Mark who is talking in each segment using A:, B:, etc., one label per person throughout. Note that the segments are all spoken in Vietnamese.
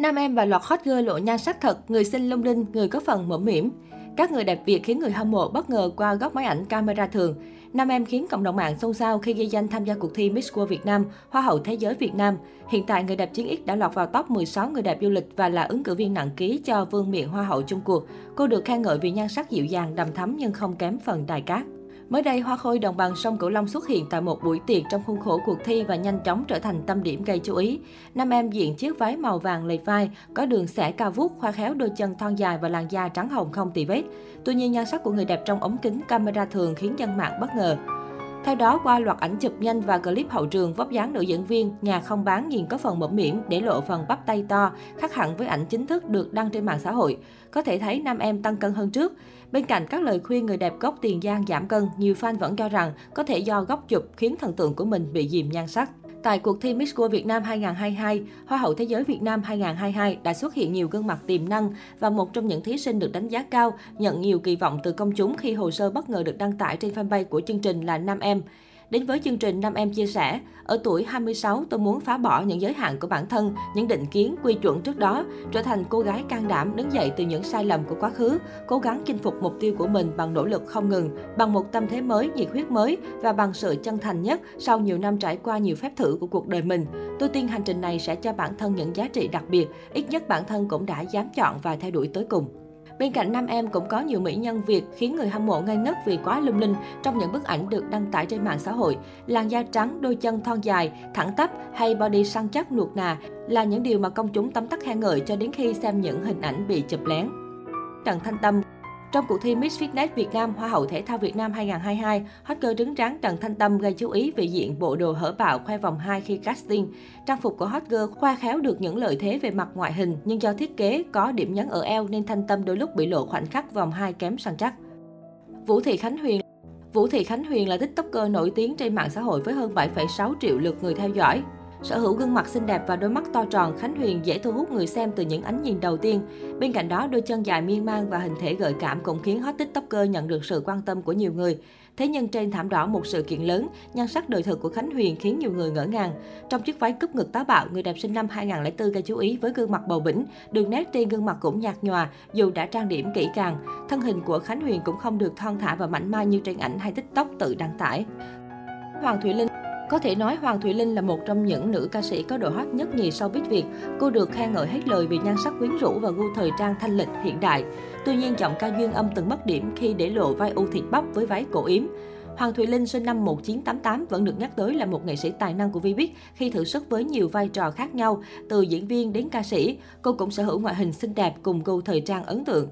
A: Nam em và loạt hot girl lộ nhan sắc thật, người xinh lung linh, người có phần mõm mỉm. Các người đẹp Việt khiến người hâm mộ bất ngờ qua góc máy ảnh camera thường. Nam em khiến cộng đồng mạng xôn xao khi ghi danh tham gia cuộc thi Miss World Việt Nam, Hoa hậu Thế giới Việt Nam. Hiện tại, người đẹp chiến X đã lọt vào top 16 người đẹp du lịch và là ứng cử viên nặng ký cho Vương miện Hoa hậu chung cuộc. Cô được khen ngợi vì nhan sắc dịu dàng, đầm thắm nhưng không kém phần đài cát. Mới đây, Hoa Khôi đồng bằng sông Cửu Long xuất hiện tại một buổi tiệc trong khuôn khổ cuộc thi và nhanh chóng trở thành tâm điểm gây chú ý. Nam em diện chiếc váy màu vàng lầy vai, có đường xẻ cao vút, khoa khéo đôi chân thon dài và làn da trắng hồng không tì vết. Tuy nhiên, nhan sắc của người đẹp trong ống kính camera thường khiến dân mạng bất ngờ. Theo đó, qua loạt ảnh chụp nhanh và clip hậu trường, vóc dáng nữ diễn viên, nhà không bán nhìn có phần mẫm mỉm để lộ phần bắp tay to, khác hẳn với ảnh chính thức được đăng trên mạng xã hội. Có thể thấy nam em tăng cân hơn trước. Bên cạnh các lời khuyên người đẹp gốc Tiền Giang giảm cân, nhiều fan vẫn cho rằng có thể do góc chụp khiến thần tượng của mình bị dìm nhan sắc. Tại cuộc thi Miss World Việt Nam 2022, Hoa hậu Thế giới Việt Nam 2022 đã xuất hiện nhiều gương mặt tiềm năng và một trong những thí sinh được đánh giá cao, nhận nhiều kỳ vọng từ công chúng khi hồ sơ bất ngờ được đăng tải trên fanpage của chương trình là Nam Em. Đến với chương trình, Nam Em chia sẻ, ở tuổi 26 tôi muốn phá bỏ những giới hạn của bản thân, những định kiến, quy chuẩn trước đó, trở thành cô gái can đảm đứng dậy từ những sai lầm của quá khứ, cố gắng chinh phục mục tiêu của mình bằng nỗ lực không ngừng, bằng một tâm thế mới, nhiệt huyết mới và bằng sự chân thành nhất sau nhiều năm trải qua nhiều phép thử của cuộc đời mình. Tôi tin hành trình này sẽ cho bản thân những giá trị đặc biệt, ít nhất bản thân cũng đã dám chọn và theo đuổi tới cùng. Bên cạnh nam em cũng có nhiều mỹ nhân Việt khiến người hâm mộ ngây ngất vì quá lung linh trong những bức ảnh được đăng tải trên mạng xã hội. Làn da trắng, đôi chân thon dài, thẳng tắp hay body săn chắc nuột nà là những điều mà công chúng tấm tắc khen ngợi cho đến khi xem những hình ảnh bị chụp lén. Trần Thanh Tâm trong cuộc thi Miss Fitness Việt Nam Hoa hậu Thể thao Việt Nam 2022, hot girl đứng trắng Trần Thanh Tâm gây chú ý vì diện bộ đồ hở bạo khoe vòng 2 khi casting. Trang phục của hot girl khoa khéo được những lợi thế về mặt ngoại hình, nhưng do thiết kế có điểm nhấn ở eo nên Thanh Tâm đôi lúc bị lộ khoảnh khắc vòng 2 kém săn chắc. Vũ Thị Khánh Huyền Vũ Thị Khánh Huyền là tiktoker nổi tiếng trên mạng xã hội với hơn 7,6 triệu lượt người theo dõi. Sở hữu gương mặt xinh đẹp và đôi mắt to tròn, Khánh Huyền dễ thu hút người xem từ những ánh nhìn đầu tiên. Bên cạnh đó, đôi chân dài miên man và hình thể gợi cảm cũng khiến hot tiktoker nhận được sự quan tâm của nhiều người. Thế nhưng trên thảm đỏ một sự kiện lớn, nhan sắc đời thực của Khánh Huyền khiến nhiều người ngỡ ngàng. Trong chiếc váy cúp ngực táo bạo, người đẹp sinh năm 2004 gây chú ý với gương mặt bầu bĩnh, đường nét trên gương mặt cũng nhạt nhòa dù đã trang điểm kỹ càng. Thân hình của Khánh Huyền cũng không được thon thả và mảnh mai như trên ảnh hay TikTok tự đăng tải. Hoàng Thủy Linh có thể nói Hoàng Thùy Linh là một trong những nữ ca sĩ có độ hot nhất nhì sau Bích Việt. Cô được khen ngợi hết lời vì nhan sắc quyến rũ và gu thời trang thanh lịch hiện đại. Tuy nhiên, giọng ca duyên âm từng mất điểm khi để lộ vai u thịt bắp với váy cổ yếm. Hoàng Thùy Linh sinh năm 1988 vẫn được nhắc tới là một nghệ sĩ tài năng của Vbiz khi thử sức với nhiều vai trò khác nhau, từ diễn viên đến ca sĩ. Cô cũng sở hữu ngoại hình xinh đẹp cùng gu thời trang ấn tượng.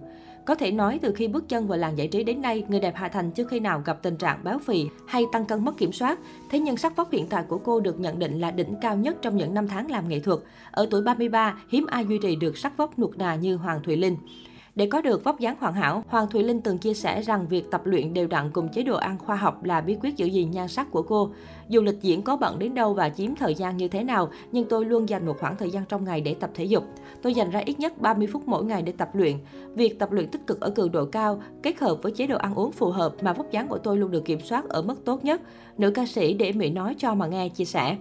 A: Có thể nói từ khi bước chân vào làng giải trí đến nay, người đẹp Hà Thành chưa khi nào gặp tình trạng béo phì hay tăng cân mất kiểm soát. Thế nhưng sắc vóc hiện tại của cô được nhận định là đỉnh cao nhất trong những năm tháng làm nghệ thuật. Ở tuổi 33, hiếm ai duy trì được sắc vóc nuột nà như Hoàng Thùy Linh. Để có được vóc dáng hoàn hảo, Hoàng Thùy Linh từng chia sẻ rằng việc tập luyện đều đặn cùng chế độ ăn khoa học là bí quyết giữ gìn nhan sắc của cô. Dù lịch diễn có bận đến đâu và chiếm thời gian như thế nào, nhưng tôi luôn dành một khoảng thời gian trong ngày để tập thể dục. Tôi dành ra ít nhất 30 phút mỗi ngày để tập luyện. Việc tập luyện tích cực ở cường độ cao, kết hợp với chế độ ăn uống phù hợp mà vóc dáng của tôi luôn được kiểm soát ở mức tốt nhất. Nữ ca sĩ để Mỹ nói cho mà nghe chia sẻ.